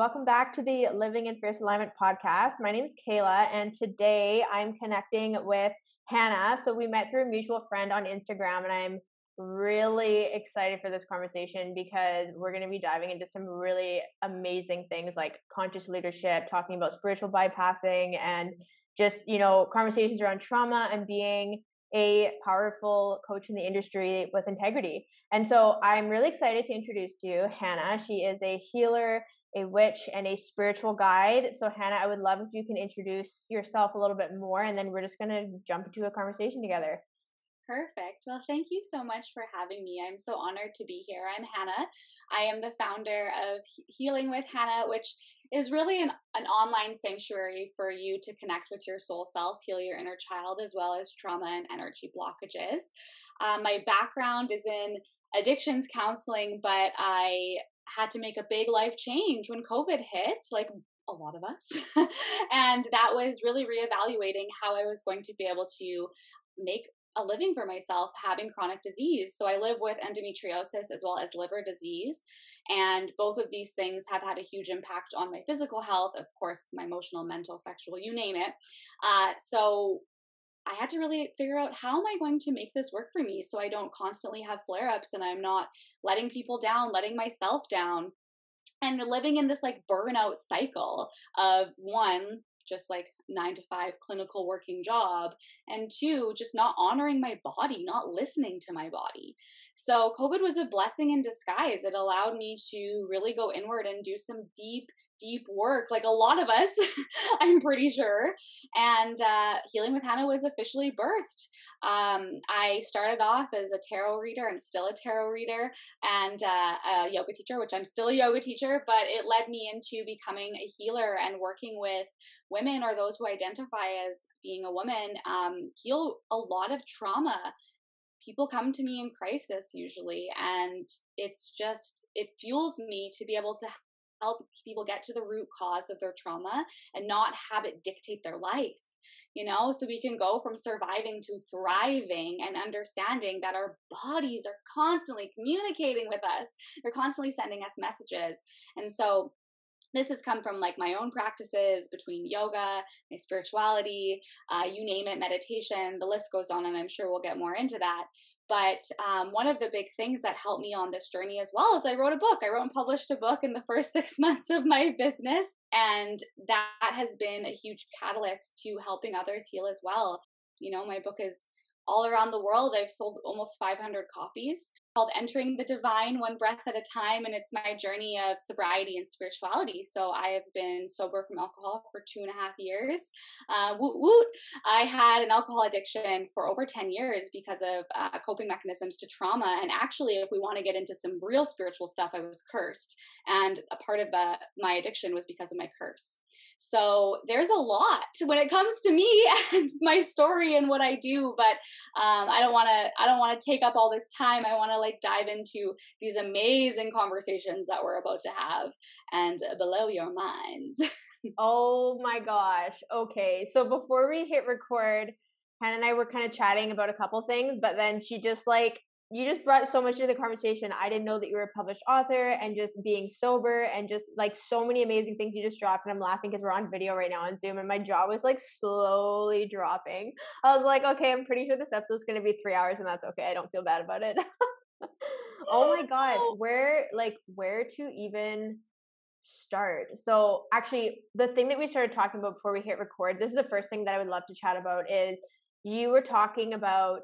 Welcome back to the Living in Fierce Alignment podcast. My name is Kehla, and today I'm connecting with Hannah. So we met through a mutual friend on Instagram, and I'm really excited for this conversation because we're going to be diving into some really amazing things like conscious leadership, talking about spiritual bypassing, and just, you know, conversations around trauma and being a powerful coach in the industry with integrity. And so I'm really excited to introduce to you Hannah. She is a healer a witch and a spiritual guide. So, Hannah, I would love if you can introduce yourself a little bit more, and then we're just going to jump into a conversation together. Perfect. Well, thank you so much for having me. I'm so honored to be here. I'm Hannah. I am the founder of Healing with Hannah, which is really an, an online sanctuary for you to connect with your soul self, heal your inner child, as well as trauma and energy blockages. Um, my background is in addictions counseling, but I had to make a big life change when COVID hit, like a lot of us. and that was really reevaluating how I was going to be able to make a living for myself having chronic disease. So I live with endometriosis as well as liver disease. And both of these things have had a huge impact on my physical health, of course, my emotional, mental, sexual, you name it. Uh, so I had to really figure out how am I going to make this work for me so I don't constantly have flare ups and I'm not letting people down, letting myself down, and living in this like burnout cycle of one, just like nine to five clinical working job, and two, just not honoring my body, not listening to my body. So, COVID was a blessing in disguise. It allowed me to really go inward and do some deep deep work, like a lot of us, I'm pretty sure. And uh, Healing with Hannah was officially birthed. Um, I started off as a tarot reader. I'm still a tarot reader and uh, a yoga teacher, which I'm still a yoga teacher, but it led me into becoming a healer and working with women or those who identify as being a woman, um, heal a lot of trauma people come to me in crisis usually and it's just it fuels me to be able to help people get to the root cause of their trauma and not have it dictate their life you know? So we can go from surviving to thriving and understanding that our bodies are constantly communicating with us. They're constantly sending us messages. And so this has come from like my own practices between yoga my spirituality uh, you name it meditation the list goes on and i'm sure we'll get more into that but um, one of the big things that helped me on this journey as well is I wrote a book. I wrote and published a book in the first six months of my business. And that has been a huge catalyst to helping others heal as well. You know, my book is all around the world. I've sold almost 500 copies called Entering the Divine One Breath at a Time. And it's my journey of sobriety and spirituality. So I have been sober from alcohol for two and a half years. Uh, woot woot. I had an alcohol addiction for over 10 years because of uh, coping mechanisms to trauma. And actually, if we want to get into some real spiritual stuff, I was cursed. And a part of uh, my addiction was because of my curse. So there's a lot when it comes to me and my story and what I do. But um, I don't want to. I don't want to take up all this time. I want to like dive into these amazing conversations that we're about to have and below your minds. oh my gosh. Okay. So before we hit record, Hannah and I were kind of chatting about a couple things, but then she just like you just brought so much to the conversation. I didn't know that you were a published author and just being sober and just like so many amazing things you just dropped. And I'm laughing because we're on video right now on Zoom and my jaw was like slowly dropping. I was like, okay, I'm pretty sure this episode's going to be three hours and that's okay. I don't feel bad about it. oh my gosh. Where, like, where to even start? So, actually, the thing that we started talking about before we hit record, this is the first thing that I would love to chat about is you were talking about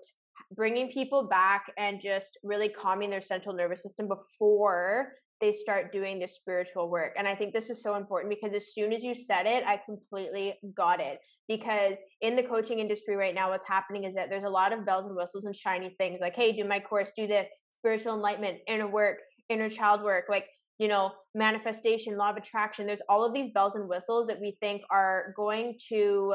bringing people back and just really calming their central nervous system before they start doing the spiritual work. And I think this is so important because as soon as you said it, I completely got it. Because in the coaching industry right now, what's happening is that there's a lot of bells and whistles and shiny things like, hey, do my course, do this, spiritual enlightenment, inner work, inner child work. Like you know, manifestation, law of attraction. There's all of these bells and whistles that we think are going to,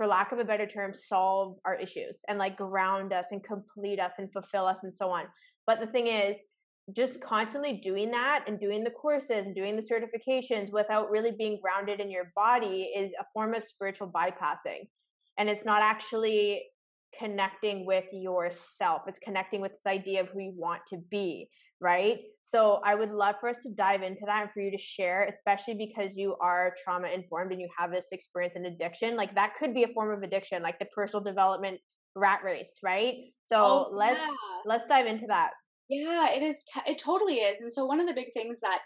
for lack of a better term, solve our issues and like ground us and complete us and fulfill us and so on. But the thing is, just constantly doing that and doing the courses and doing the certifications without really being grounded in your body is a form of spiritual bypassing. And it's not actually connecting with yourself, it's connecting with this idea of who you want to be right? So I would love for us to dive into that and for you to share, especially because you are trauma informed and you have this experience in addiction. Like that could be a form of addiction, like the personal development rat race, right? Oh, so oh, let's yeah. let's dive into that. Yeah, it is. T- it totally is. And so one of the big things that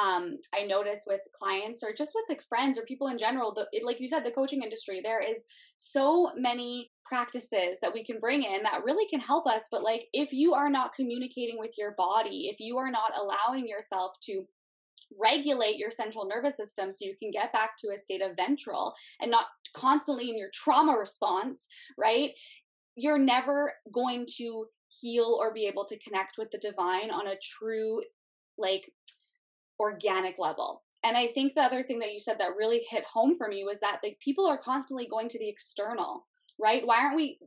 um, I notice with clients or just with like friends or people in general, the, it, like you said, the coaching industry, there is so many practices that we can bring in that really can help us. But like, if you are not communicating with your body, if you are not allowing yourself to regulate your central nervous system so you can get back to a state of ventral and not constantly in your trauma response, right? You're never going to heal or be able to connect with the divine on a true like organic level. And I think the other thing that you said that really hit home for me was that like people are constantly going to the external, right? Why aren't we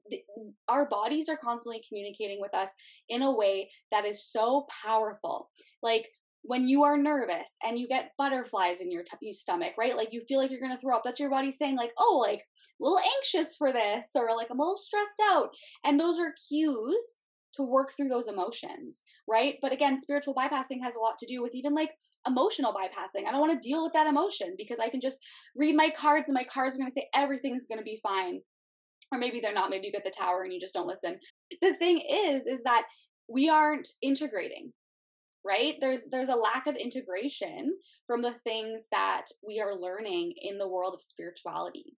our bodies are constantly communicating with us in a way that is so powerful. Like when you are nervous and you get butterflies in your, t- your stomach, right? Like you feel like you're going to throw up. That's your body saying like, "Oh, like a little anxious for this or like I'm a little stressed out." And those are cues to work through those emotions, right? But again, spiritual bypassing has a lot to do with even like emotional bypassing. I don't want to deal with that emotion because I can just read my cards and my cards are going to say everything's going to be fine. Or maybe they're not. Maybe you get the tower and you just don't listen. The thing is, is that we aren't integrating right there's there's a lack of integration from the things that we are learning in the world of spirituality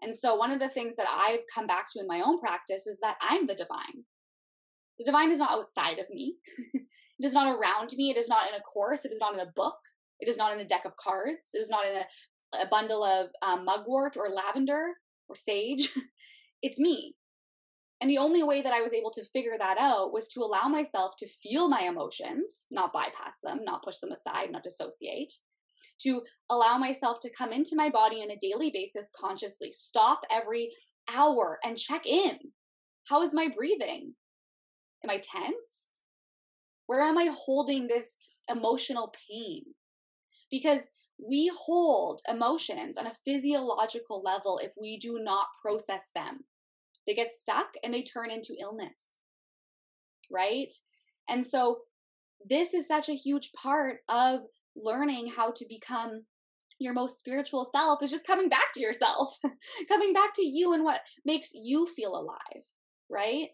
and so one of the things that i've come back to in my own practice is that i'm the divine the divine is not outside of me It is not around me. It is not in a course. It is not in a book. It is not in a deck of cards. It is not in a, a bundle of um, mugwort or lavender or sage. it's me. And the only way that I was able to figure that out was to allow myself to feel my emotions, not bypass them, not push them aside, not dissociate, to allow myself to come into my body on a daily basis consciously, stop every hour and check in. How is my breathing? Am I tense? Where am I holding this emotional pain? Because we hold emotions on a physiological level if we do not process them. They get stuck and they turn into illness. Right? And so, this is such a huge part of learning how to become your most spiritual self is just coming back to yourself, coming back to you and what makes you feel alive, right?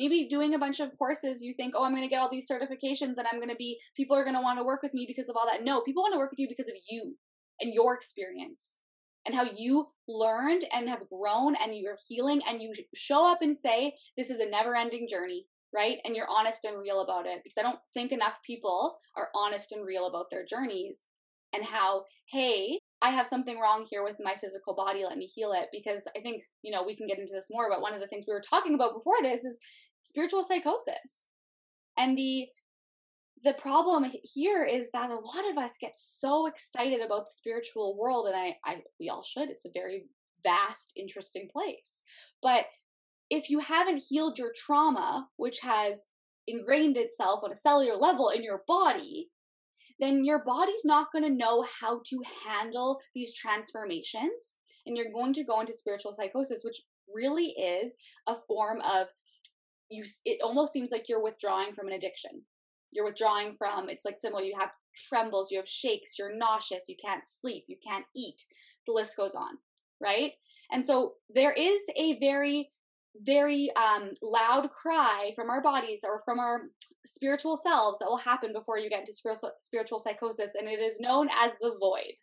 Maybe doing a bunch of courses you think oh i'm going to get all these certifications and i'm going to be people are going to want to work with me because of all that no people want to work with you because of you and your experience and how you learned and have grown and you're healing and you show up and say this is a never ending journey right and you're honest and real about it because i don't think enough people are honest and real about their journeys and how hey I have something wrong here with my physical body. Let me heal it. Because I think, you know, we can get into this more, but one of the things we were talking about before this is spiritual psychosis. And the the problem here is that a lot of us get so excited about the spiritual world and I, I we all should it's a very vast interesting place but if you haven't healed your trauma which has ingrained itself on a cellular level in your body then your body's not going to know how to handle these transformations and you're going to go into spiritual psychosis which really is a form of you it almost seems like you're withdrawing from an addiction. You're withdrawing from it's like similar you have trembles you have shakes you're nauseous you can't sleep you can't eat the list goes on right? And so there is a very very um, loud cry from our bodies or from our spiritual selves that will happen before you get into spiritual, spiritual psychosis and it is known as the void.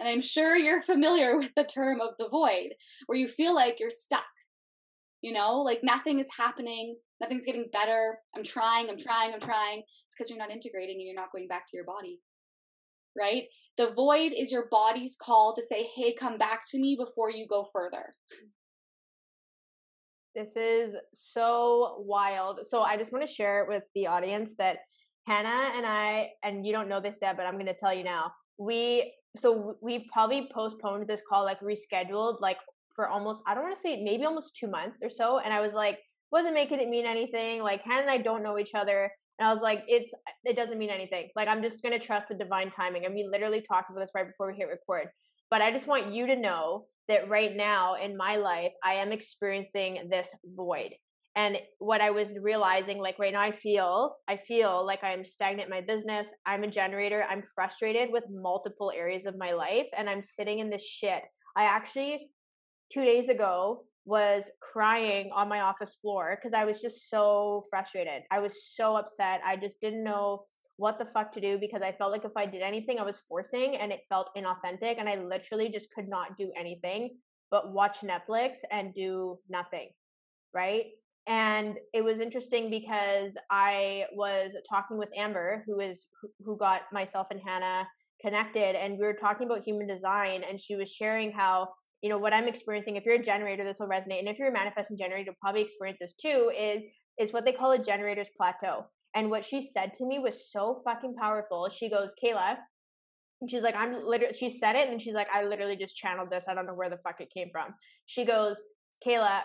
And i'm sure you're familiar with the term of the void where you feel like you're stuck you know, like nothing is happening, nothing's getting better. I'm trying, I'm trying, I'm trying. It's because you're not integrating and you're not going back to your body. Right? The void is your body's call to say, hey, come back to me before you go further. This is so wild. So I just want to share it with the audience that Hannah and I, and you don't know this yet, but I'm going to tell you now. We, so we probably postponed this call, like rescheduled, like for almost, I don't want to say maybe almost two months or so. And I was like, wasn't making it mean anything. Like Hannah and I don't know each other. And I was like, it's, it doesn't mean anything. Like, I'm just to trust the divine timing. I mean, literally talked about this right before we hit record. But I just want you to know that right now in my life, I am experiencing this void and what i was realizing like right now i feel i feel like i'm stagnant in my business i'm a generator i'm frustrated with multiple areas of my life and i'm sitting in this shit i actually two days ago was crying on my office floor because i was just so frustrated. I was so upset. I just didn't know what the fuck to do because i felt like if i did anything i was forcing and it felt inauthentic and i literally just could not do anything but watch netflix and do nothing right? And it was interesting because I was talking with Amber, who is who got myself and Hannah connected, and we were talking about human design, and she was sharing how you know what I'm experiencing. If you're a generator, this will resonate, and if you're a manifesting generator, you'll probably experience this too. Is is what they call a generator's plateau. And what she said to me was so fucking powerful. She goes, Kehla, she's like, I'm literally, she said it, and she's like, I literally just channeled this. I don't know where the fuck it came from. She goes, Kehla,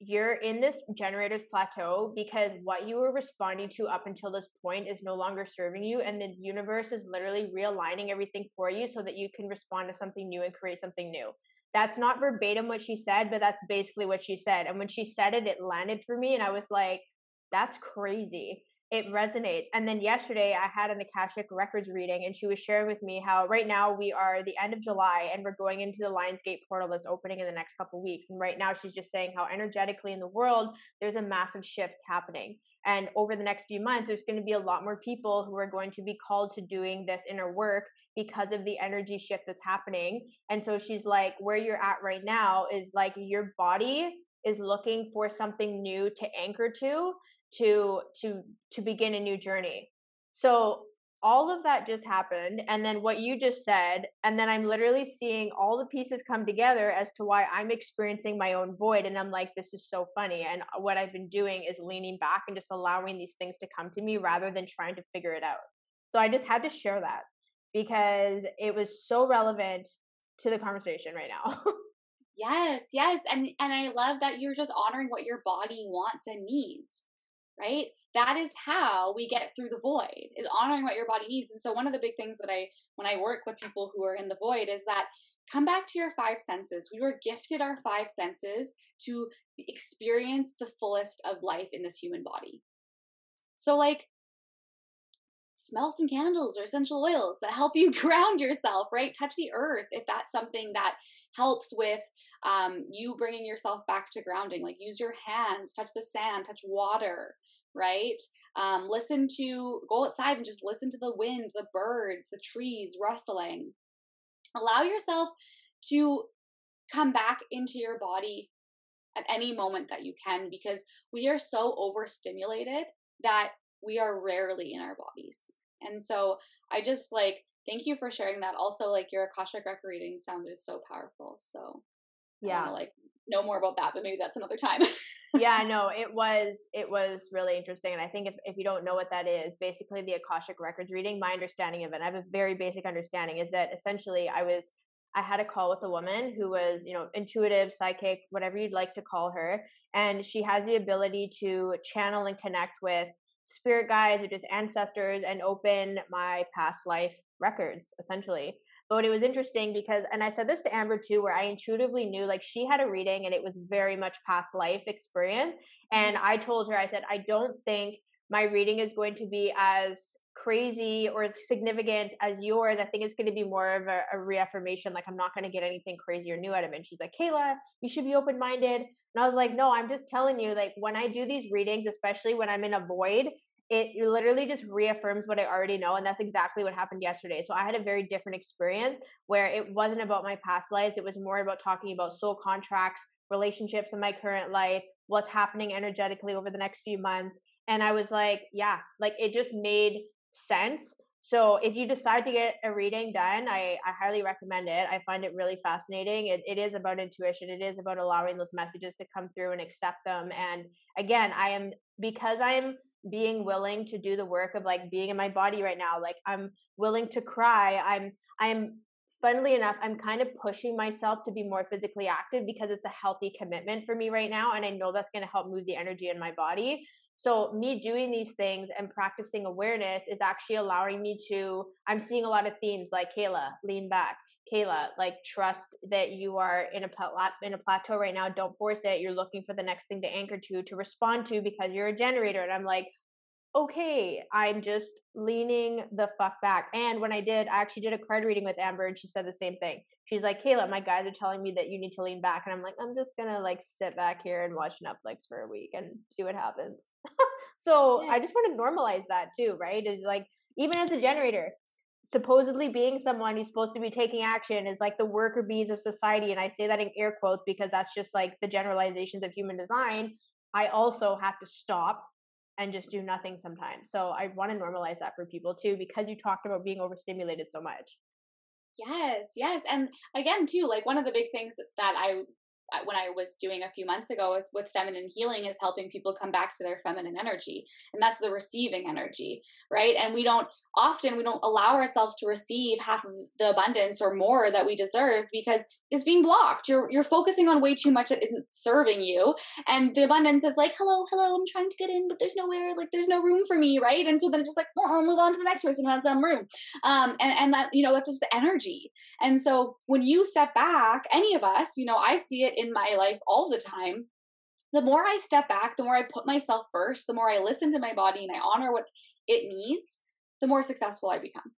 you're in this generator's plateau because what you were responding to up until this point is no longer serving you and the universe is literally realigning everything for you so that you can respond to something new and create something new that's not verbatim what she said but that's basically what she said. And when she said it it landed for me and i was like that's crazy it resonates. And then yesterday I had an Akashic Records reading and she was sharing with me how right now we are the end of July and we're going into the Lionsgate portal that's opening in the next couple weeks. And right now she's just saying how energetically in the world there's a massive shift happening. And over the next few months, there's going to be a lot more people who are going to be called to doing this inner work because of the energy shift that's happening. And so she's like, where you're at right now is like your body is looking for something new to anchor to to to to begin a new journey. So all of that just happened and then what you just said and then i'm literally seeing all the pieces come together as to why i'm experiencing my own void and i'm like this is so funny and uh, what i've been doing is leaning back and just allowing these things to come to me rather than trying to figure it out. So i just had to share that because it was so relevant to the conversation right now. Yes yes and and i love that you're just honoring what your body wants and needs right? That is how we get through the void, is honoring what your body needs. And so, one of the big things that I, when I work with people who are in the void, is that come back to your five senses. We were gifted our five senses to experience the fullest of life in this human body. So, like, smell some candles or essential oils that help you ground yourself, right? Touch the earth if that's something that helps with um, you bringing yourself back to grounding. Like, use your hands, touch the sand, touch water, right? Um, listen to, go outside and just listen to the wind, the birds, the trees rustling. Allow yourself to come back into your body at any moment that you can because we are so overstimulated that we are rarely in our bodies. And so I just like, thank you for sharing that. Also, like your Akashic record reading sounded so powerful. So yeah, like know more about that, but maybe that's another time. yeah, no, it was it was really interesting, and I think if if you don't know what that is, basically the Akashic records reading, my understanding of it, I have a very basic understanding, is that essentially I was I had a call with a woman who was, you know, intuitive, psychic, whatever you'd like to call her, and she has the ability to channel and connect with spirit guides or just ancestors and open my past life records essentially but it was interesting because, and I said this to Amber too, where I intuitively knew like she had a reading and it was very much past life experience. And I told her, I said, I don't think my reading is going to be as crazy or significant as yours. I think it's going to be more of a, a reaffirmation. Like, I'm not going to get anything crazy or new out of it. And she's like, Kehla, you should be open minded. And I was like, no, I'm just telling you, like, when I do these readings, especially when I'm in a void, it literally just reaffirms what I already know. And that's exactly what happened yesterday. So I had a very different experience where it wasn't about my past lives. It was more about talking about soul contracts, relationships in my current life, what's happening energetically over the next few months. And I was like, yeah, like it just made sense. So if you decide to get a reading done, I, I highly recommend it. I find it really fascinating. It, it is about intuition. It is about allowing those messages to come through and accept them. And again, I am because I am being willing to do the work of like being in my body right now like i'm willing to cry i'm i'm funnily enough i'm kind of pushing myself to be more physically active because it's a healthy commitment for me right now and i know that's going to help move the energy in my body. So me doing these things and practicing awareness is actually allowing me to i'm seeing a lot of themes like Kehla lean back Kehla, like trust that you are in a plat- in a plateau right now. Don't force it. You're looking for the next thing to anchor to to respond to because you're a generator. And I'm like, okay, I'm just leaning the fuck back. And when I did, I actually did a card reading with Amber, and she said the same thing. She's like, Kehla, my guys are telling me that you need to lean back, and I'm like, I'm just gonna like sit back here and watch Netflix for a week and see what happens. so yeah. I just want to normalize that too, right? Is like even as a generator, supposedly being someone who's supposed to be taking action is like the worker bees of society and i say that in air quotes because that's just like the generalizations of human design i also have to stop and just do nothing sometimes. So i want to normalize that for people too because you talked about being overstimulated so much. Yes yes and again too like one of the big things that i when I was doing a few months ago is with feminine healing is helping people come back to their feminine energy. And that's the receiving energy, right? And we don't often we don't allow ourselves to receive half of the abundance or more that we deserve because it's being blocked. You're you're focusing on way too much that isn't serving you. And the abundance is like, hello, hello, I'm trying to get in, but there's nowhere, like there's no room for me, right? And so then it's just like, well, I'll move on to the next person who has some room. Um, and, and that, you know, that's just energy. And so when you step back, any of us, you know, I see it in my life all the time. The more I step back, the more I put myself first, the more I listen to my body and I honor what it needs, the more successful I become.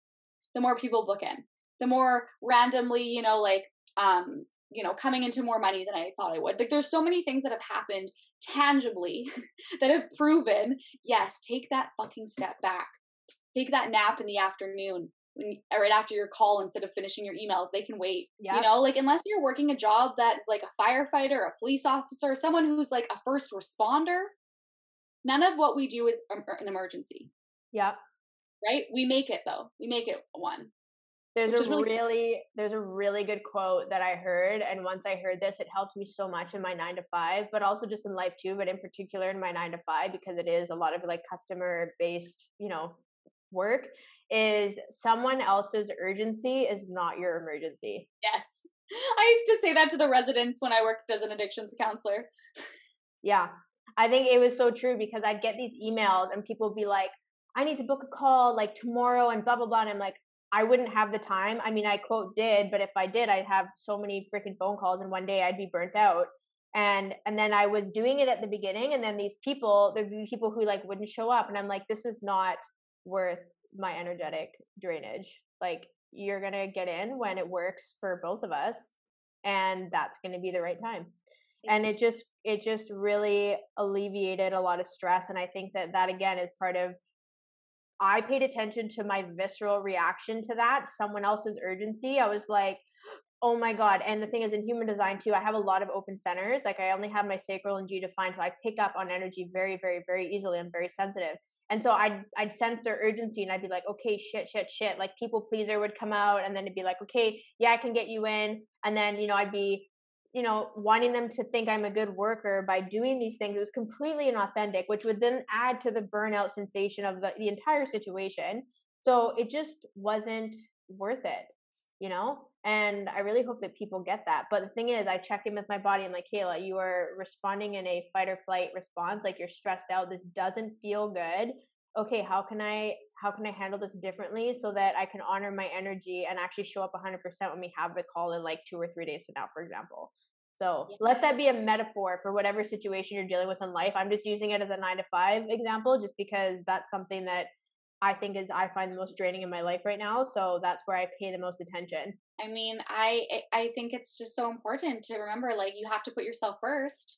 The more people book in. The more randomly, you know, like um, you know, coming into more money than I thought I would. Like there's so many things that have happened tangibly that have proven, yes, take that fucking step back. Take that nap in the afternoon right after your call instead of finishing your emails they can wait yep. you know like unless you're working a job that's like a firefighter a police officer someone who's like a first responder none of what we do is er, an emergency. Yeah right? We make it though. We make it one there's a really, really there's a really good quote that I heard, and once I heard this, it helped me so much in my nine to five, but also just in life too, but in particular in my nine to five because it is a lot of like customer based, you know, work. Is someone else's urgency is not your emergency. Yes, I used to say that to the residents when I worked as an addictions counselor. Yeah, I think it was so true because I'd get these emails and people would be like, I need to book a call like tomorrow and blah blah blah. And I'm like, I wouldn't have the time. I mean, I quote did, but if I did, I'd have so many freaking phone calls in one day, I'd be burnt out. And and then I was doing it at the beginning, and then these people, there'd be people who like wouldn't show up, and I'm like, this is not worth my energetic drainage. Like you're gonna get in when it works for both of us, and that's gonna be the right time. And it just it just really alleviated a lot of stress, and I think that that again is part of I paid attention to my visceral reaction to that, someone else's urgency. I was like, oh my God. And the thing is, in human design too, I have a lot of open centers. Like I only have my sacral and G defined, so I pick up on energy very, very, very easily. I'm very sensitive. And so I'd I'd sense their urgency and I'd be like, okay, shit, shit, shit. Like people pleaser would come out and then it'd be like, okay, yeah, I can get you in. And then, you know, I'd be you know, wanting them to think I'm a good worker by doing these things. It was completely inauthentic, which would then add to the burnout sensation of the, the entire situation. So it just wasn't worth it, you know? And I really hope that people get that. But the thing is, I check in with my body. I'm like, Kehla, you are responding in a fight or flight response. Like you're stressed out. This doesn't feel good. Okay, how can I how can I handle this differently so that I can honor my energy and actually show up 100% when we have the call in like two or three days from now, for example. So yeah. let that be a metaphor for whatever situation you're dealing with in life. I'm just using it as a nine to five example, just because that's something that I think is I find the most draining in my life right now. So that's where I pay the most attention. I mean, I I think it's just so important to remember, like you have to put yourself first.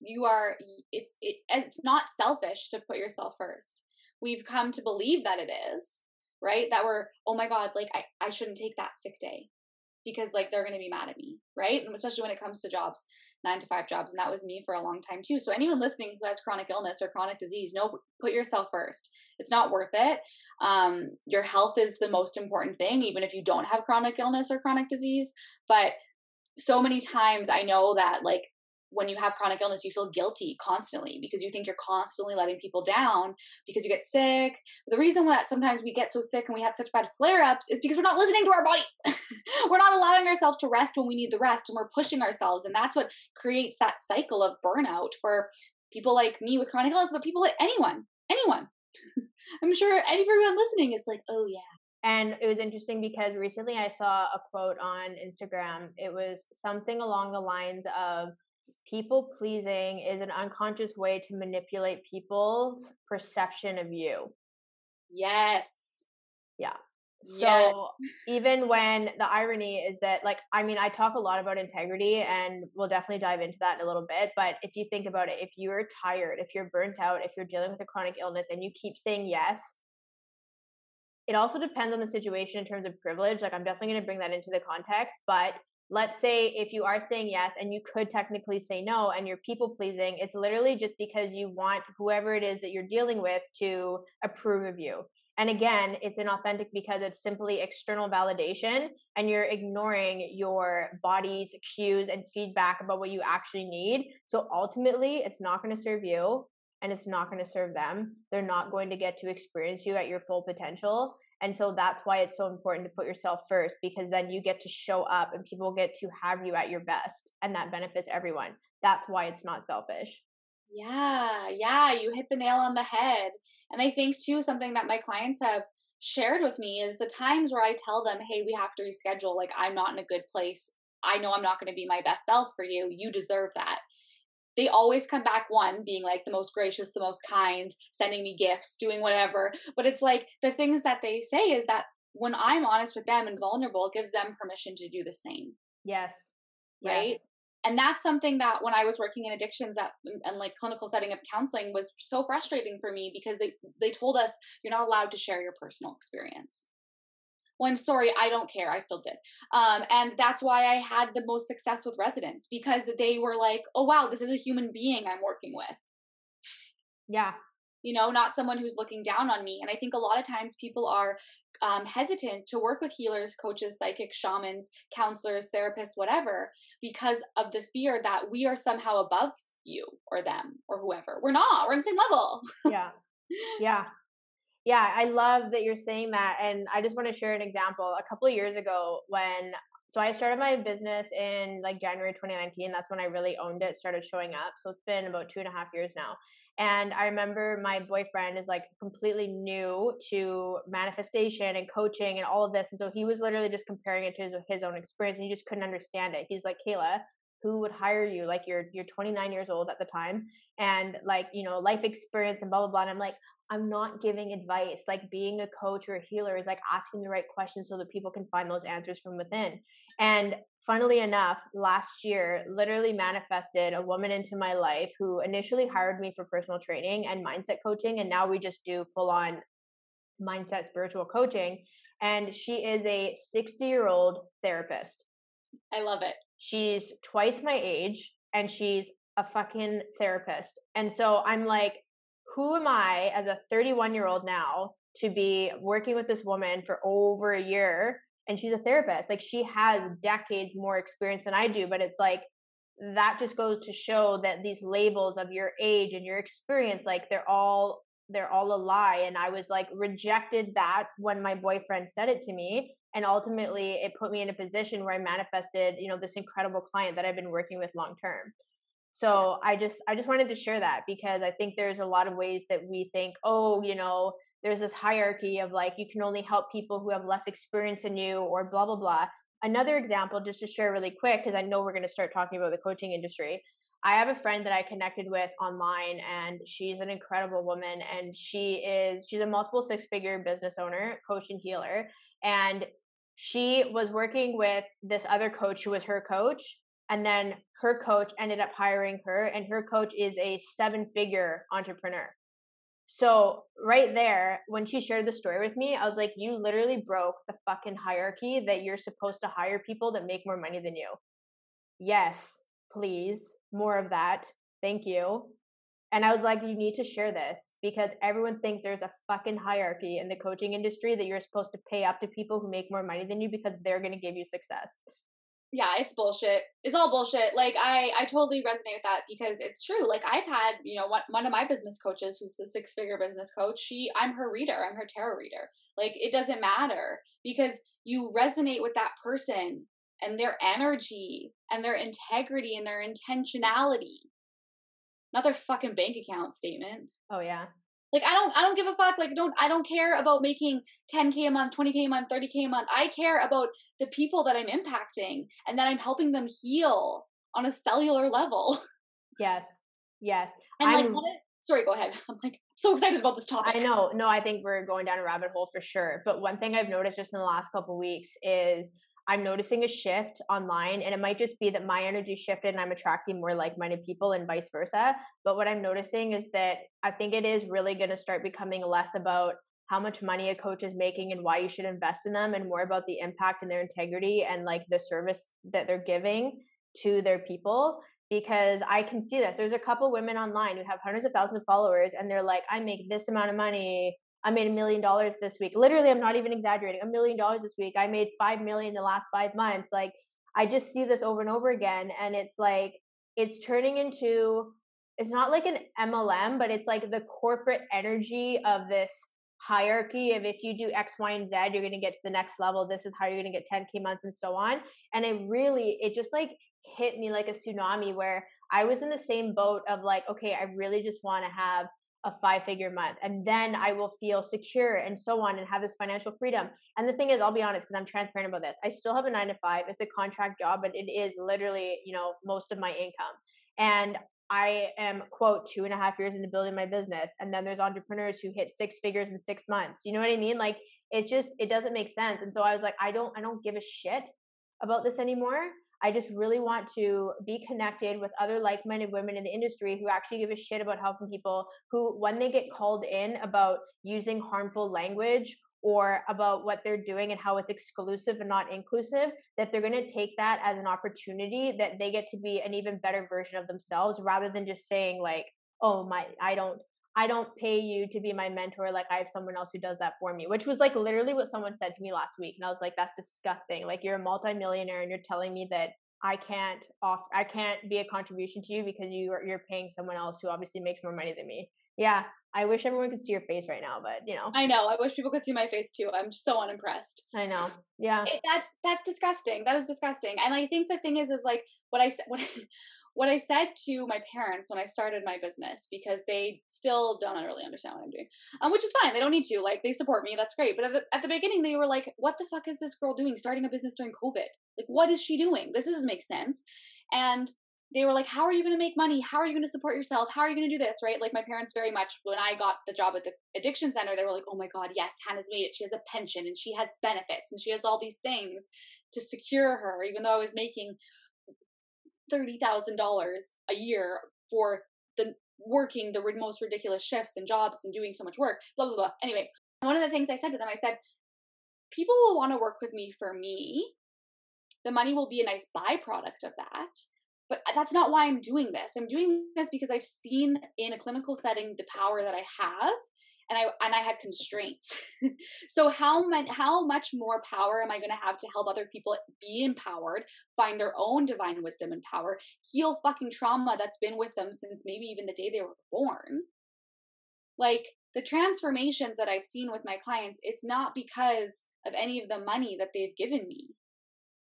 You are it's it, it's not selfish to put yourself first. We've come to believe that it is, right? That we're oh my god, like I I shouldn't take that sick day because like they're going to be mad at me, right? And especially when it comes to jobs, nine to five jobs. And that was me for a long time too. So anyone listening who has chronic illness or chronic disease, no, put yourself first. It's not worth it. Um, your health is the most important thing, even if you don't have chronic illness or chronic disease. But so many times I know that like when you have chronic illness, you feel guilty constantly because you think you're constantly letting people down because you get sick. The reason that sometimes we get so sick and we have such bad flare ups is because we're not listening to our bodies. we're not allowing ourselves to rest when we need the rest and we're pushing ourselves. And that's what creates that cycle of burnout for people like me with chronic illness, but people like anyone, anyone. I'm sure everyone listening is like, oh yeah, and it was interesting because recently I saw a quote on Instagram. It was something along the lines of people pleasing is an unconscious way to manipulate people's perception of you. Yes. Yeah. So even when the irony is that, like, I mean, I talk a lot about integrity and we'll definitely dive into that in a little bit. But if you think about it, if you're tired, if you're burnt out, if you're dealing with a chronic illness and you keep saying yes it also depends on the situation in terms of privilege. Like, I'm definitely going to bring that into the context. But let's say if you are saying yes and you could technically say no and you're people pleasing, it's literally just because you want whoever it is that you're dealing with to approve of you. And again, it's inauthentic because it's simply external validation and you're ignoring your body's cues and feedback about what you actually need. So ultimately, it's not going to serve you and it's not going to serve them. They're not going to get to experience you at your full potential. And so that's why it's so important to put yourself first because then you get to show up and people get to have you at your best and that benefits everyone. That's why it's not selfish. Yeah, yeah, you hit the nail on the head. And I think too something that my clients have shared with me is the times where I tell them, "Hey, we have to reschedule. Like I'm not in a good place. I know I'm not going to be my best self for you. You deserve that." They always come back one being like the most gracious the most kind sending me gifts doing whatever. But it's like the things that they say is that when i'm honest with them and vulnerable it gives them permission to do the same. Yes. Right? Yes. and that's something that when i was working in addictions that mm, and like clinical setting of counseling was so frustrating for me because they they told us you're not allowed to share your personal experience well, I'm sorry, I don't care. I still did. Um, and that's why I had the most success with residents because they were like, oh, wow, this is a human being I'm working with. Yeah. You know, not someone who's looking down on me. And I think a lot of times people are um, hesitant to work with healers, coaches, psychics, shamans, counselors, therapists, whatever, because of the fear that we are somehow above you or them or whoever. We're not. We're on the same level. yeah. Yeah yeah i love that you're saying that and i just want to share an example. A couple of years ago when so i started my business in like january 2019 that's when i really owned it started showing up so it's been about two and a half years now. And i remember my boyfriend is like completely new to manifestation and coaching and all of this and so he was literally just comparing it to his, his own experience and he just couldn't understand it. He's like Kehla who would hire you? Like you're you're 29 years old at the time and like you know life experience and blah blah blah and i'm like I'm not giving advice. Like being a coach or a healer is like asking the right questions so that people can find those answers from within. And funnily enough, last year literally manifested a woman into my life who initially hired me for personal training and mindset coaching. And now we just do full on mindset spiritual coaching. And she is a 60 year old therapist. I love it. She's twice my age and she's a fucking therapist. And so I'm like, who am I as a 31 year old now to be working with this woman for over a year? And she's a therapist. Like she has decades more experience than I do, but it's like that just goes to show that these labels of your age and your experience, like they're all they're all a lie. And I was like rejected that when my boyfriend said it to me. And ultimately it put me in a position where I manifested, you know, this incredible client that I've been working with long term so i just i just wanted to share that because i think there's a lot of ways that we think oh you know there's this hierarchy of like you can only help people who have less experience than you or blah blah blah. Another example just to share really quick because i know we're going to start talking about the coaching industry i have a friend that i connected with online and she's an incredible woman and she is she's a multiple six figure business owner coach and healer and she was working with this other coach who was her coach and then her coach ended up hiring her and her coach is a seven figure entrepreneur. So right there when she shared the story with me i was like you literally broke the fucking hierarchy that you're supposed to hire people that make more money than you. Yes please more of that thank you. And i was like you need to share this because everyone thinks there's a fucking hierarchy in the coaching industry that you're supposed to pay up to people who make more money than you because they're going to give you success yeah, it's bullshit. It's all bullshit. Like I, I totally resonate with that because it's true. Like I've had, you know, one, one of my business coaches who's the six figure business coach. She, I'm her reader. I'm her tarot reader. Like it doesn't matter because you resonate with that person and their energy and their integrity and their intentionality. Not their fucking bank account statement. Oh yeah. Like I don't I don't give a fuck. Like don't I don't care about making 10k a month, 20k a month, 30k a month. I care about the people that I'm impacting and that I'm helping them heal on a cellular level. Yes. Yes. And I'm, like sorry, go ahead. I'm like so excited about this topic. I know. No, I think we're going down a rabbit hole for sure. But one thing I've noticed just in the last couple weeks is I'm noticing a shift online, and it might just be that my energy shifted and I'm attracting more like minded people and vice versa. But what I'm noticing is that I think it is really going to start becoming less about how much money a coach is making and why you should invest in them, and more about the impact and their integrity and like the service that they're giving to their people. Because I can see this. There's a couple women online who have hundreds of thousands of followers, and they're like, I make this amount of money I made a million dollars this week. Literally, I'm not even exaggerating. A million dollars this week. I made five million the last five months. Like I just see this over and over again, and it's like it's turning into. It's not like an MLM, but it's like the corporate energy of this hierarchy of if you do X, Y, and Z, you're going to get to the next level. This is how you're going to get 10K months and so on. And it really, it just like hit me like a tsunami where I was in the same boat of like, okay, I really just want to have a five figure month and then i will feel secure and so on and have this financial freedom. And the thing is i'll be honest because i'm transparent about this i still have a nine to five it's a contract job but it is literally you know most of my income. And i am quote two and a half years into building my business and then there's entrepreneurs who hit six figures in six months you know what i mean? Like it just it doesn't make sense. And so i was like i don't i don't give a shit about this anymore I just really want to be connected with other like minded women in the industry who actually give a shit about helping people who, when they get called in about using harmful language or about what they're doing and how it's exclusive and not inclusive, that they're going to take that as an opportunity that they get to be an even better version of themselves rather than just saying, like, oh, my, I don't. I don't pay you to be my mentor. Like I have someone else who does that for me, which was like literally what someone said to me last week. And I was like, that's disgusting. Like you're a multimillionaire and you're telling me that I can't off, I can't be a contribution to you because you are, you're paying someone else who obviously makes more money than me. Yeah. I wish everyone could see your face right now, but you know. I know. I wish people could see my face too. I'm so unimpressed. I know. Yeah. It, that's that's disgusting. That is disgusting. And I think the thing is, is like what I said. What what I said to my parents when I started my business because they still don't really understand what I'm doing, um, which is fine. They don't need to. Like they support me. That's great. But at the, at the beginning, they were like, "What the fuck is this girl doing? Starting a business during COVID? Like, what is she doing? This doesn't make sense." And they were like, How are you going to make money? How are you going to support yourself? How are you going to do this? Right? Like, my parents very much, when I got the job at the addiction center, they were like, Oh my God, yes, Hannah's made it. She has a pension and she has benefits and she has all these things to secure her, even though I was making $30,000 a year for the working the most ridiculous shifts and jobs and doing so much work, blah, blah, blah. Anyway, one of the things I said to them, I said, people will want to work with me for me. The money will be a nice byproduct of that. But that's not why I'm doing this. I'm doing this because I've seen in a clinical setting the power that I have and I and I had constraints. so how much how much more power am I going to have to help other people be empowered, find their own divine wisdom and power, heal fucking trauma that's been with them since maybe even the day they were born? Like the transformations that I've seen with my clients, it's not because of any of the money that they've given me.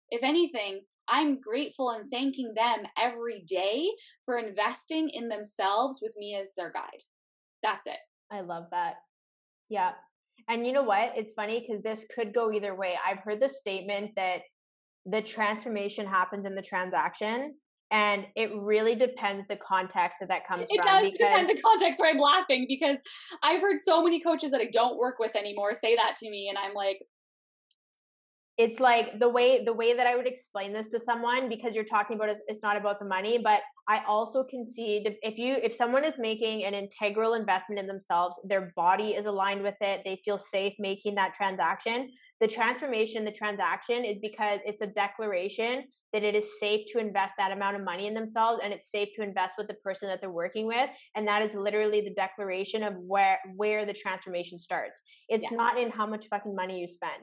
If anything, I'm grateful and thanking them every day for investing in themselves with me as their guide. That's it. I love that. Yeah. And you know what? It's funny because this could go either way. I've heard the statement that the transformation happens in the transaction. And it really depends the context that that comes it from. It does depend the context where I'm laughing because I've heard so many coaches that I don't work with anymore say that to me. And I'm like, it's like the way the way that I would explain this to someone because you're talking about it, it's not about the money, but I also concede if you if someone is making an integral investment in themselves, their body is aligned with it, they feel safe making that transaction. The transformation, the transaction is because it's a declaration that it is safe to invest that amount of money in themselves and it's safe to invest with the person that they're working with and that is literally the declaration of where where the transformation starts it's yeah. not in how much fucking money you spend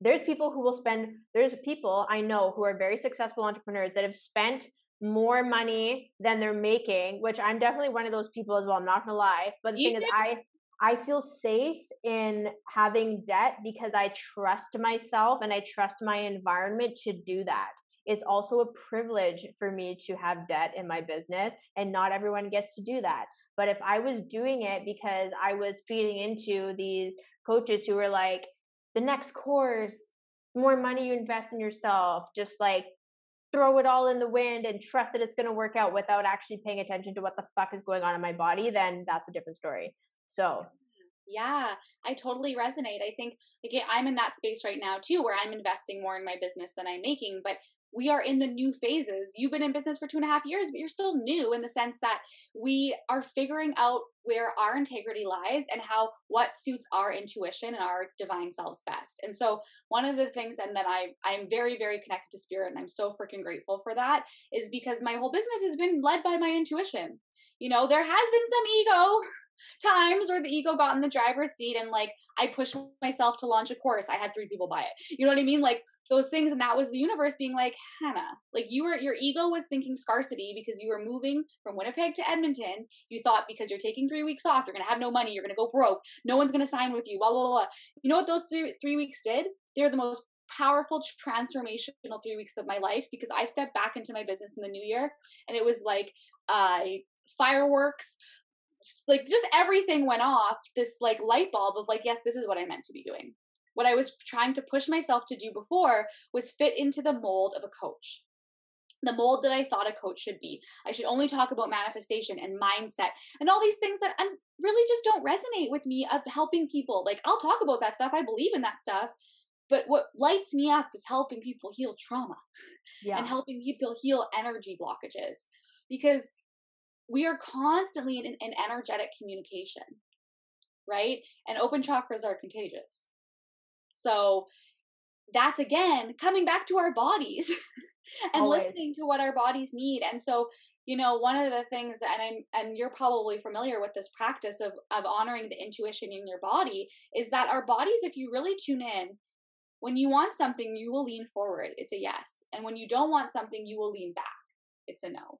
there's people who will spend there's people i know who are very successful entrepreneurs that have spent more money than they're making which i'm definitely one of those people as well i'm not gonna lie but the you thing is i i feel safe in having debt because i trust myself and i trust my environment to do that. It's also a privilege for me to have debt in my business and not everyone gets to do that. But if i was doing it because i was feeding into these coaches who were like the next course, more money you invest in yourself, just like throw it all in the wind and trust that it's going to work out without actually paying attention to what the fuck is going on in my body, then that's a different story. So, yeah, I totally resonate. I think again, I'm in that space right now too, where I'm investing more in my business than I'm making. But we are in the new phases. You've been in business for two and a half years, but you're still new in the sense that we are figuring out where our integrity lies and how what suits our intuition and our divine selves best. And so one of the things and that I I'm very very connected to spirit and I'm so freaking grateful for that is because my whole business has been led by my intuition. You know, there has been some ego times where the ego got in the driver's seat and like I pushed myself to launch a course. I had three people buy it. You know what I mean? Like those things and that was the universe being like hannah like you were your ego was thinking scarcity because you were moving from winnipeg to edmonton. You thought because you're taking three weeks off you're to have no money you're to go broke no one's to sign with you blah blah blah you know what those three, three weeks did? They're the most powerful transformational three weeks of my life because i stepped back into my business in the new year and it was like uh fireworks like just everything went off this like light bulb of like yes this is what i meant to be doing what I was trying to push myself to do before was fit into the mold of a coach. The mold that I thought a coach should be. I should only talk about manifestation and mindset and all these things that I'm, really just don't resonate with me of helping people. Like, I'll talk about that stuff, I believe in that stuff. But what lights me up is helping people heal trauma yeah. and helping people heal energy blockages because we are constantly in an energetic communication, right? And open chakras are contagious. So that's again coming back to our bodies and Always. listening to what our bodies need. And so, you know, one of the things, and I'm, and you're probably familiar with this practice of of honoring the intuition in your body, is that our bodies, if you really tune in, when you want something, you will lean forward. It's a yes, and when you don't want something, you will lean back. It's a no.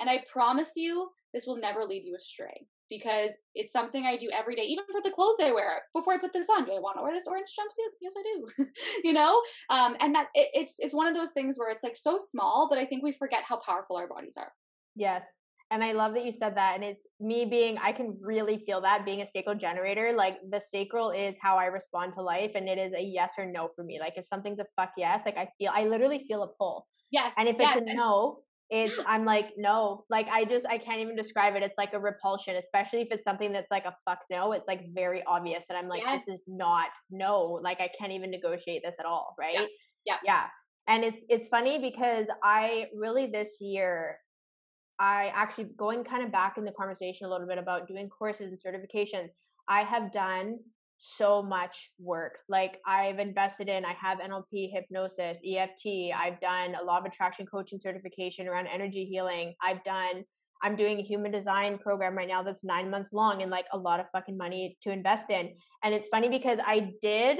And I promise you, this will never lead you astray because it's something I do every day, even for the clothes I wear. Before I put this on, do I want to wear this orange jumpsuit? Yes, I do. you know, um, and that it, it's it's one of those things where it's like so small, but I think we forget how powerful our bodies are. Yes. And I love that you said that. And it's me being, I can really feel that being a sacral generator. Like the sacral is how I respond to life. And it is a yes or no for me. Like if something's a fuck yes, like I feel, I literally feel a pull. Yes. And if yes. it's a no, it's i'm like no. Like i just i can't even describe it. It's like a repulsion especially if it's something that's like a fuck no it's like very obvious and i'm like yes. this is not no. Like i can't even negotiate this at all right? yeah. yeah. Yeah and it's it's funny because i really this year i actually going kind of back in the conversation a little bit about doing courses and certifications i have done so much work. Like I've invested in, I have NLP, hypnosis, EFT. I've done a law of attraction coaching certification around energy healing. I've done, I'm doing a human design program right now that's nine months long and like a lot of fucking money to invest in. And it's funny because I did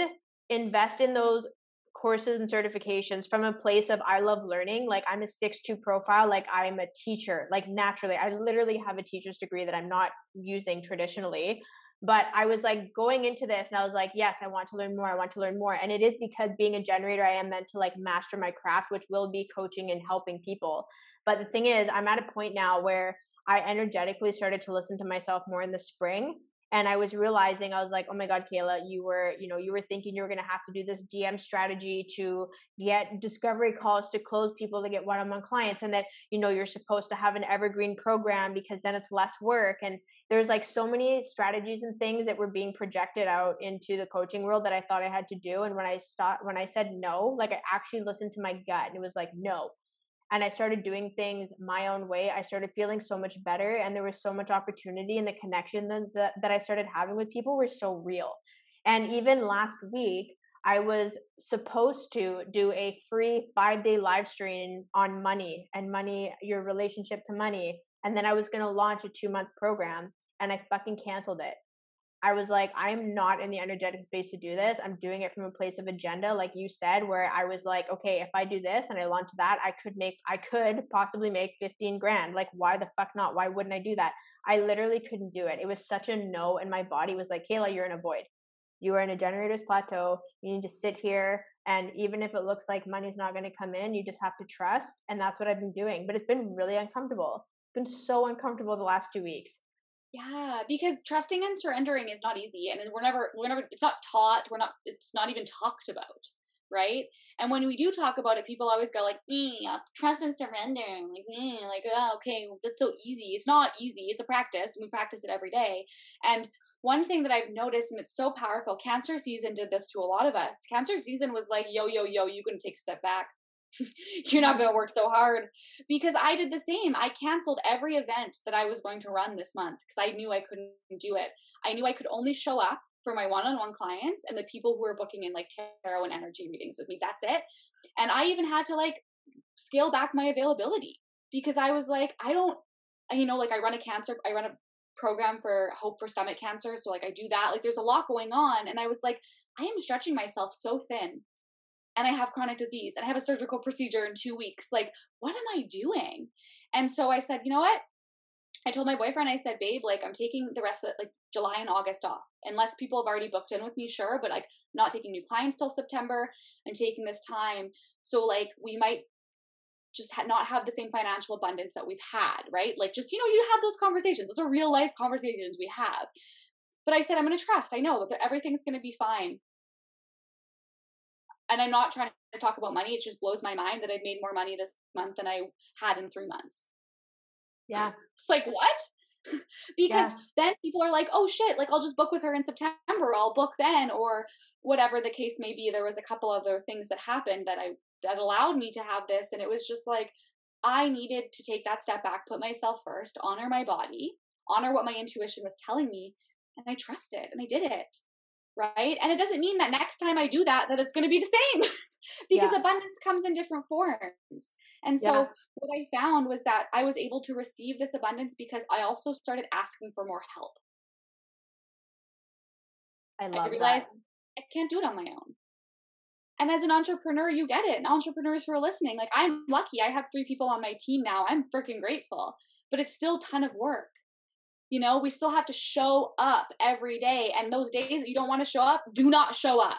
invest in those courses and certifications from a place of I love learning. Like I'm a six two profile, like I'm a teacher, like naturally. I literally have a teacher's degree that I'm not using traditionally but i was like going into this and i was like yes i want to learn more i want to learn more and it is because being a generator i am meant to like master my craft which will be coaching and helping people. But the thing is i'm at a point now where i energetically started to listen to myself more in the spring and i was realizing i was like oh my god Kehla you were you know you were thinking you were going to have to do this dm strategy to get discovery calls to close people to get one-on-one clients and that you know you're supposed to have an evergreen program because then it's less work. And there's like so many strategies and things that were being projected out into the coaching world that i thought i had to do. And when i stopped when i said no like i actually listened to my gut and it was like no and I started doing things my own way, I started feeling so much better. And there was so much opportunity, and the connections that, that I started having with people were so real. And even last week, I was supposed to do a free five day live stream on money and money, your relationship to money. And then I was going to launch a two month program and I fucking canceled it. I was like, I'm not in the energetic space to do this. I'm doing it from a place of agenda, like you said, where I was like, okay, if I do this and I launch that, I could make, I could possibly make 15 grand. Like, why the fuck not? Why wouldn't I do that? I literally couldn't do it. It was such a no. And my body was like, Kehla, you're in a void. You are in a generator's plateau. You need to sit here. And even if it looks like money's not going to come in, you just have to trust. And that's what I've been doing. But it's been really uncomfortable. It's been so uncomfortable the last two weeks yeah, because trusting and surrendering is not easy, and we're never, we're never, it's not taught. We're not, it's not even talked about, right? And when we do talk about it, people always go like, "Trust and surrender," like, like, oh, okay, that's so easy. It's not easy. It's a practice, we practice it every day. And one thing that I've noticed, and it's so powerful, cancer season did this to a lot of us. Cancer season was like, yo, yo, yo, you can take a step back you're not going to work so hard because I did the same. I canceled every event that I was going to run this month because I knew I couldn't do it. I knew I could only show up for my one-on-one clients and the people who were booking in like tarot and energy readings with me. That's it. And I even had to like scale back my availability because I was like, I don't, you know, like I run a cancer, I run a program for hope for stomach cancer. So like I do that. Like there's a lot going on. And I was like, I am stretching myself so thin and I have chronic disease and I have a surgical procedure in two weeks. Like, what am I doing? And so I said, you know what? I told my boyfriend, I said, babe, like I'm taking the rest of like July and August off. Unless people have already booked in with me, sure, but like not taking new clients till September. I'm taking this time. So like we might just ha- not have the same financial abundance that we've had, right? Like just, you know, you have those conversations. Those are real life conversations we have. But I said, I'm going to trust. I know that everything's going to be fine and I'm not trying to talk about money. It just blows my mind that I've made more money this month than I had in three months. Yeah. It's like, what? because yeah. then people are like, oh shit, like I'll just book with her in September. I'll book then, or whatever the case may be. There was a couple other things that happened that I that allowed me to have this. And it was just like I needed to take that step back, put myself first, honor my body, honor what my intuition was telling me, and I trusted and I did it right? And it doesn't mean that next time I do that that it's going to be the same because yeah. abundance comes in different forms. And so yeah. what I found was that I was able to receive this abundance because I also started asking for more help. I love I realized that. I can't do it on my own. And as an entrepreneur, you get it. And entrepreneurs who are listening, like I'm lucky. I have three people on my team now. I'm freaking grateful. But it's still a ton of work. You know, we still have to show up every day. And those days that you don't want to show up, do not show up.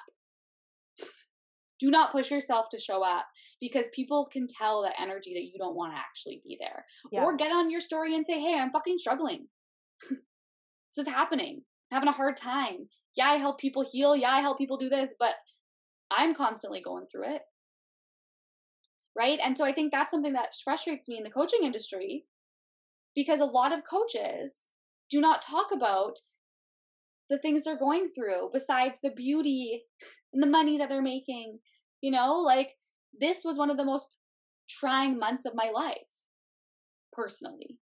Do not push yourself to show up because people can tell the energy that you don't want to actually be there. Yeah. Or get on your story and say, hey, I'm fucking struggling. this is happening. I'm having a hard time. Yeah, I help people heal. Yeah, I help people do this, but I'm constantly going through it. Right. And so I think that's something that frustrates me in the coaching industry because a lot of coaches do not talk about the things they're going through besides the beauty and the money that they're making. You know, like this was one of the most trying months of my life, personally.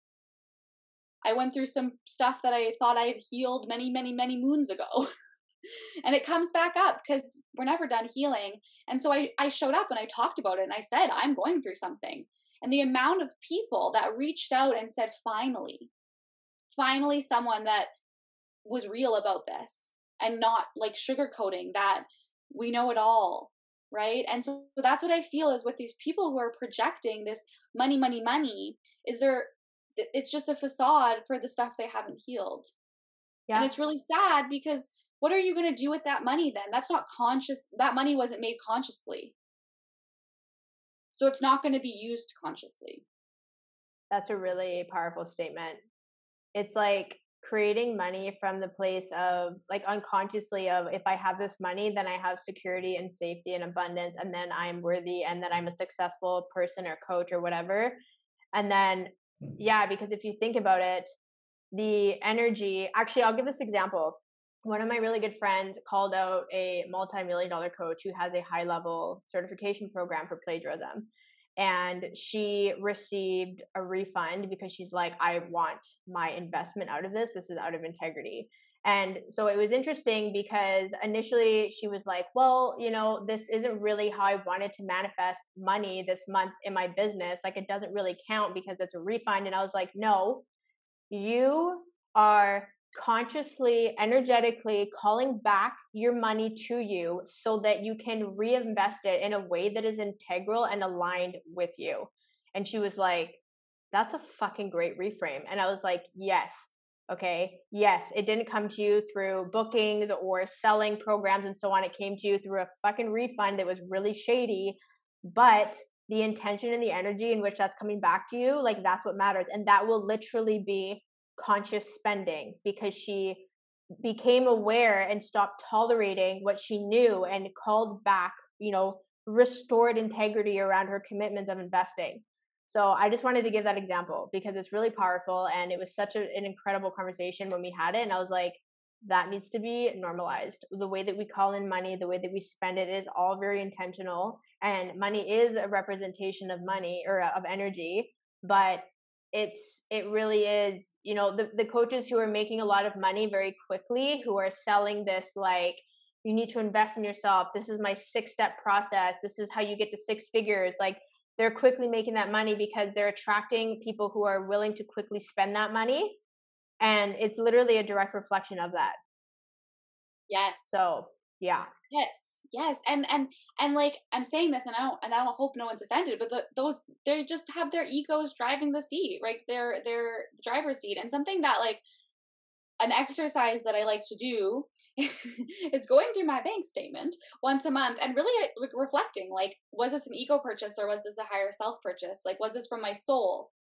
I went through some stuff that I thought I had healed many, many, many moons ago. and it comes back up because we're never done healing. And so I, I showed up and I talked about it and I said, I'm going through something. And the amount of people that reached out and said, finally, finally someone that was real about this and not like sugarcoating that we know it all right? And so that's what i feel is with these people who are projecting this money money money is there it's just a facade for the stuff they haven't healed. Yeah. and it's really sad because what are you going to do with that money then? That's not conscious that money wasn't made consciously. So it's not going to be used consciously. That's a really powerful statement it's like creating money from the place of like unconsciously of if i have this money then i have security and safety and abundance and then i'm worthy and then i'm a successful person or coach or whatever. And then mm-hmm. yeah because if you think about it the energy actually i'll give this example. One of my really good friends called out a multi-million dollar coach who has a high level certification program for plagiarism and she received a refund because she's like i want my investment out of this. This is out of integrity. And so it was interesting because initially she was like well you know this isn't really how i wanted to manifest money this month in my business. Like it doesn't really count because it's a refund. And i was like no. You are consciously, energetically calling back your money to you so that you can reinvest it in a way that is integral and aligned with you. And she was like, That's a fucking great reframe. And I was like, Yes. Okay. Yes. It didn't come to you through bookings or selling programs and so on. It came to you through a fucking refund that was really shady. But the intention and the energy in which that's coming back to you, like that's what matters. And that will literally be conscious spending because she became aware and stopped tolerating what she knew and called back, you know, restored integrity around her commitments of investing. So I just wanted to give that example because it's really powerful and it was such a, an incredible conversation when we had it. And I was like, that needs to be normalized. The way that we call in money, the way that we spend it is all very intentional. And money is a representation of money or uh, of energy, but it's it really is you know the, the coaches who are making a lot of money very quickly who are selling this like you need to invest in yourself. This is my six step process. This is how you get to six figures. Like they're quickly making that money because they're attracting people who are willing to quickly spend that money and it's literally a direct reflection of that. Yes. So yeah. Yes yes and and and like i'm saying this and i don't and i don't hope no one's offended but the, those they just have their egos driving the seat right their their driver's seat and something that like an exercise that i like to do it's going through my bank statement once a month and really like reflecting like was this an ego purchase or was this a higher self purchase? Like was this from my soul?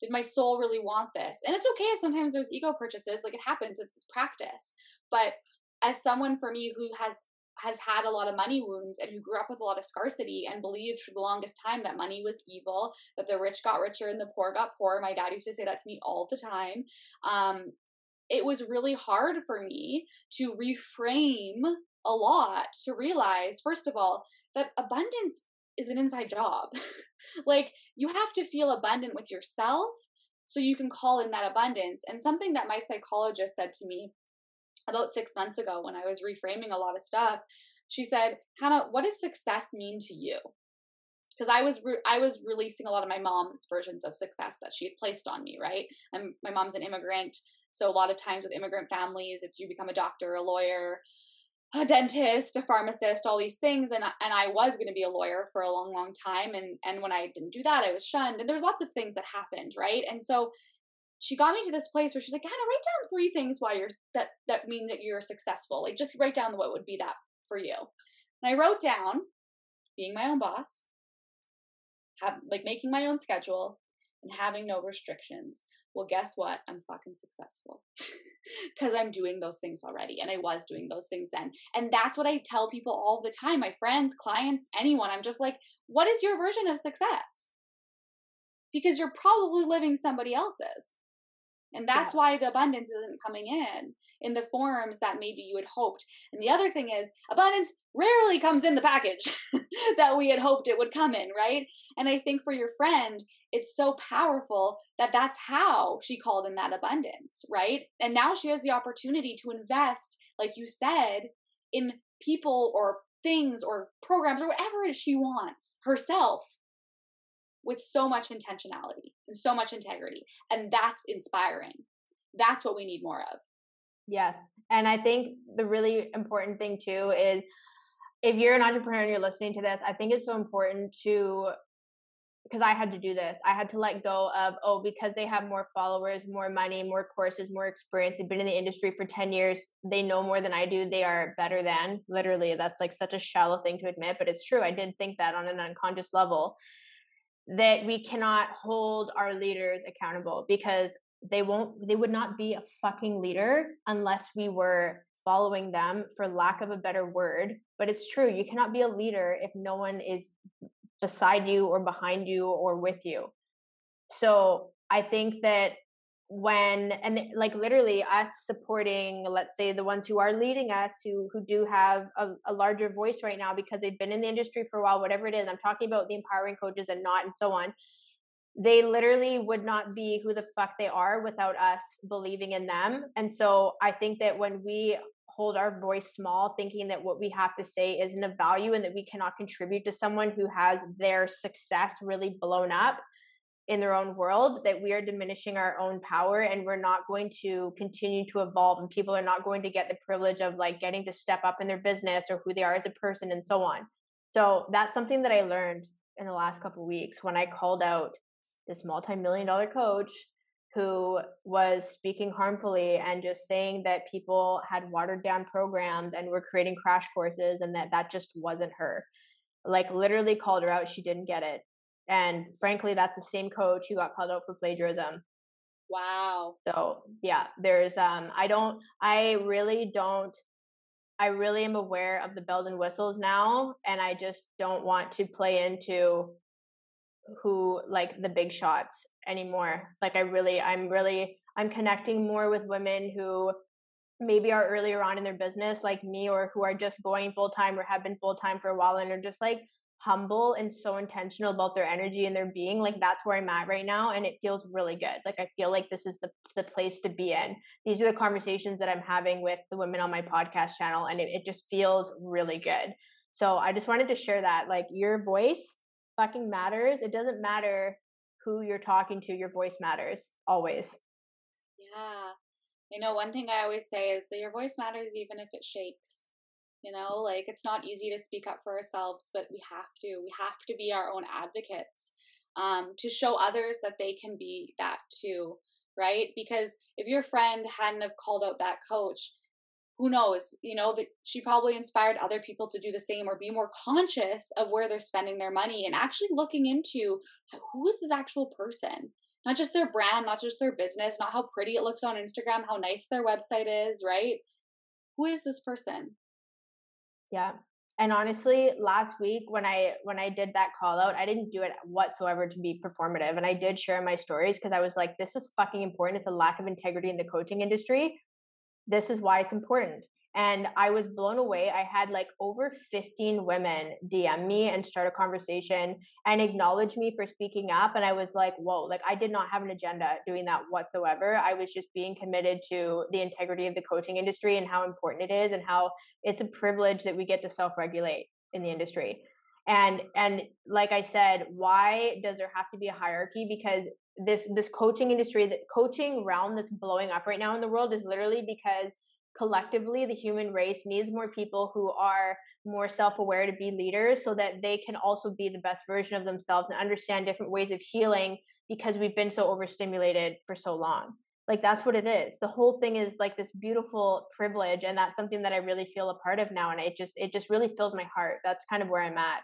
Did my soul really want this? And it's okay if sometimes there's ego purchases like it happens it's practice but as someone for me who has has had a lot of money wounds and who grew up with a lot of scarcity and believed for the longest time that money was evil, that the rich got richer and the poor got poor. My dad used to say that to me all the time. Um, it was really hard for me to reframe a lot to realize, first of all, that abundance is an inside job. like you have to feel abundant with yourself so you can call in that abundance. And something that my psychologist said to me about six months ago when I was reframing a lot of stuff, she said, Hannah, what does success mean to you? Because I was re- I was releasing a lot of my mom's versions of success that she had placed on me, right? And my mom's an immigrant, so a lot of times with immigrant families, it's you become a doctor, a lawyer, a dentist, a pharmacist, all these things, and and I was going to be a lawyer for a long, long time, and and when I didn't do that, I was shunned, and there's lots of things that happened, right? And so she got me to this place where she's like, Hannah, write down three things why you're that that mean that you're successful. Like just write down what would be that for you. And I wrote down being my own boss, have like making my own schedule, and having no restrictions. Well, guess what? I'm fucking successful because I'm doing those things already, and I was doing those things then. And that's what I tell people all the time my friends, clients, anyone. I'm just like, what is your version of success? Because you're probably living somebody else's. And that's yeah. why the abundance isn't coming in in the forms that maybe you had hoped. And the other thing is, abundance rarely comes in the package that we had hoped it would come in, right? And I think for your friend, it's so powerful that that's how she called in that abundance, right? And now she has the opportunity to invest, like you said, in people or things or programs or whatever it is she wants herself with so much intentionality and so much integrity. And that's inspiring. That's what we need more of. Yes. And I think the really important thing too is if you're an entrepreneur and you're listening to this, I think it's so important to because I had to do this. I had to let go of, oh, because they have more followers, more money, more courses, more experience, they've been in the industry for 10 years, they know more than I do, they are better than. Literally, that's like such a shallow thing to admit, but it's true. I did think that on an unconscious level that we cannot hold our leaders accountable because they won't they would not be a fucking leader unless we were following them for lack of a better word. But it's true you cannot be a leader if no one is beside you or behind you or with you. So i think that when and like literally us supporting let's say the ones who are leading us who who do have a, a, larger voice right now because they've been in the industry for a while whatever it is i'm talking about the empowering coaches and not and so on they literally would not be who the fuck they are without us believing in them. And so i think that when we hold our voice small thinking that what we have to say isn't of value and that we cannot contribute to someone who has their success really blown up in their own world that we are diminishing our own power and we're not going to continue to evolve and people are not going to get the privilege of like getting to step up in their business or who they are as a person and so on. So that's something that i learned in the last couple weeks when i called out this multi-million dollar coach who was speaking harmfully and just saying that people had watered down programs and were creating crash courses and that that just wasn't her. Like literally called her out. She didn't get it and frankly, that's the same coach who got called out for plagiarism. Wow. So yeah, there's um I don't I really don't I really am aware of the bells and whistles now and I just don't want to play into who like the big shots anymore. Like I really I'm really I'm connecting more with women who maybe are earlier on in their business like me or who are just going full time or have been full time for a while and are just like humble and so intentional about their energy and their being like that's where i'm at right now and it feels really good like i feel like this is the, the place to be in. These are the conversations that i'm having with the women on my podcast channel and it, it just feels really good. So i just wanted to share that like your voice fucking matters. It doesn't matter who you're talking to your voice matters always. Yeah. You know one thing i always say is that your voice matters even if it shakes you know like it's not easy to speak up for ourselves but we have to we have to be our own advocates um, to show others that they can be that too right? Because if your friend hadn't have called out that coach who knows? You know that she probably inspired other people to do the same or be more conscious of where they're spending their money and actually looking into who is this actual person? Not just their brand not just their business not how pretty it looks on instagram how nice their website is right? Who is this person yeah. And honestly, last week when I when I did that call out, I didn't do it whatsoever to be performative. And I did share my stories because I was like, this is fucking important. It's a lack of integrity in the coaching industry. This is why it's important and I was blown away. I had like over 15 women DM me and start a conversation and acknowledge me for speaking up. And I was like, whoa, like I did not have an agenda doing that whatsoever. I was just being committed to the integrity of the coaching industry and how important it is and how it's a privilege that we get to self regulate in the industry. And and like I said, why does there have to be a hierarchy? Because this this coaching industry, the coaching realm that's blowing up right now in the world is literally because collectively the human race needs more people who are more self-aware to be leaders so that they can also be the best version of themselves and understand different ways of healing because we've been so overstimulated for so long. Like that's what it is. The whole thing is like this beautiful privilege and that's something that i really feel a part of now and it just it just really fills my heart. That's kind of where i'm at.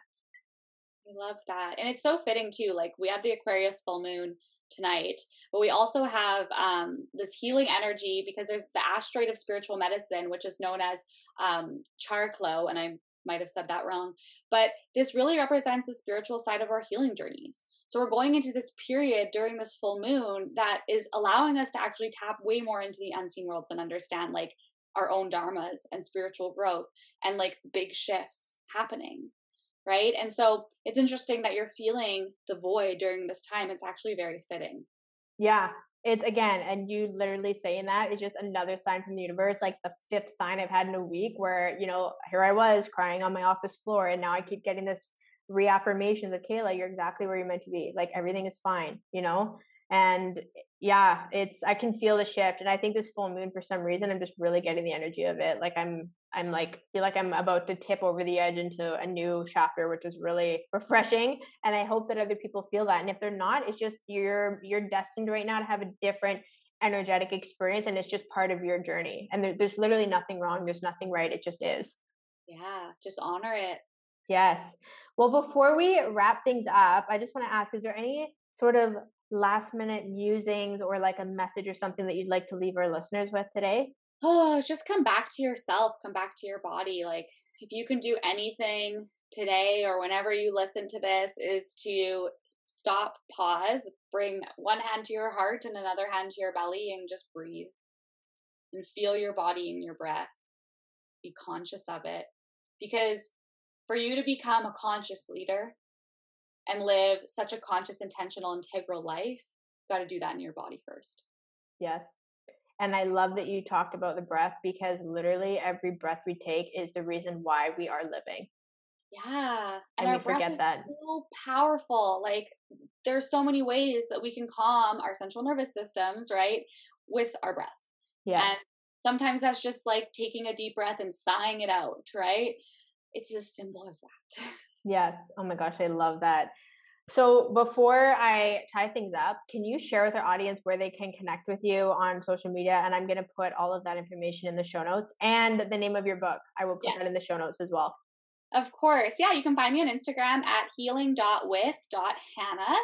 I love that and it's so fitting too like we have the aquarius full moon tonight. But we also have um, this healing energy because there's the asteroid of spiritual medicine, which is known as um, Chariklo, and I might have said that wrong. But this really represents the spiritual side of our healing journeys. So we're going into this period during this full moon that is allowing us to actually tap way more into the unseen worlds and understand like our own dharmas and spiritual growth and like big shifts happening right? And so it's interesting that you're feeling the void during this time. It's actually very fitting. Yeah. It's again, and you literally saying that is just another sign from the universe, like the fifth sign I've had in a week where, you know, here I was crying on my office floor, and now I keep getting this reaffirmation that Kehla, you're exactly where you're meant to be. Like everything is fine, you know? And yeah, it's I can feel the shift. And I think this full moon for some reason I'm just really getting the energy of it. Like I'm I'm like feel like I'm about to tip over the edge into a new chapter, which is really refreshing. And I hope that other people feel that. And if they're not, it's just you're you're destined right now to have a different energetic experience and it's just part of your journey. And there, there's literally nothing wrong. There's nothing right. It just is. Yeah, just honor it. Yes. Well, before we wrap things up, I just want to ask is there any sort of last minute musings or like a message or something that you'd like to leave our listeners with today? oh, just come back to yourself, come back to your body. Like, if you can do anything today or whenever you listen to this, is to stop, pause, bring one hand to your heart and another hand to your belly, and just breathe and feel your body and your breath. Be conscious of it. Because for you to become a conscious leader and live such a conscious, intentional, integral life, you got to do that in your body first. Yes. And I love that you talked about the breath because literally every breath we take is the reason why we are living. Yeah. And, and we forget that. So powerful. Like there's so many ways that we can calm our central nervous systems, right? With our breath. Yeah. And sometimes that's just like taking a deep breath and sighing it out, right? It's as simple as that. Yes. Oh my gosh, I love that. So before I tie things up, can you share with our audience where they can connect with you on social media? And I'm going to put all of that information in the show notes and the name of your book. I will put yes. that in the show notes as well. Of course. Yeah, you can find me on Instagram at healing.with.hannah.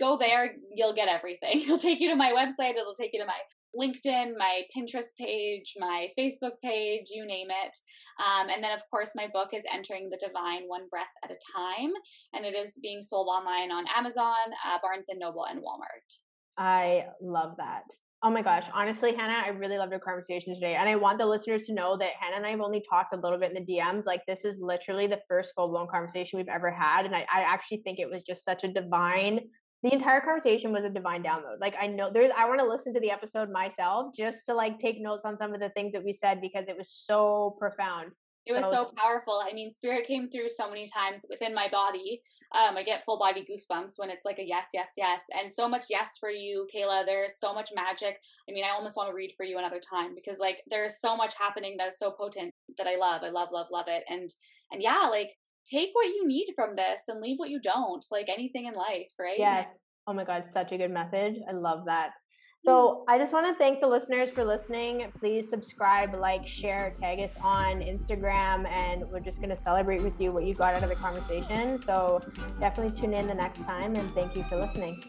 Go there, you'll get everything. It'll take you to my website, it'll take you to my LinkedIn, my Pinterest page, my Facebook page, you name it. Um, and then, of course, my book is Entering the Divine One Breath at a Time, and it is being sold online on Amazon, uh, Barnes and Noble, and Walmart. I love that. Oh my gosh, honestly, Hannah, I really loved our conversation today. And I want the listeners to know that Hannah and I have only talked a little bit in the DMs. Like, this is literally the first full blown conversation we've ever had. And I, I actually think it was just such a divine the entire conversation was a divine download. Like I know there's I want to listen to the episode myself just to like take notes on some of the things that we said because it was so profound. It was so, so powerful. I mean, spirit came through so many times within my body. Um, I get full body goosebumps when it's like a yes, yes, yes, and so much yes for you, Kehla. There's so much magic. I mean, I almost want to read for you another time because like there's so much happening that's so potent that I love. I love, love, love it. And and yeah, like take what you need from this and leave what you don't, like anything in life, right? Yes. Oh my God, such a good message. I love that. Mm. So I just want to thank the listeners for listening. Please subscribe, like, share, tag us on Instagram, and we're just going to celebrate with you what you got out of the conversation. So definitely tune in the next time, and thank you for listening.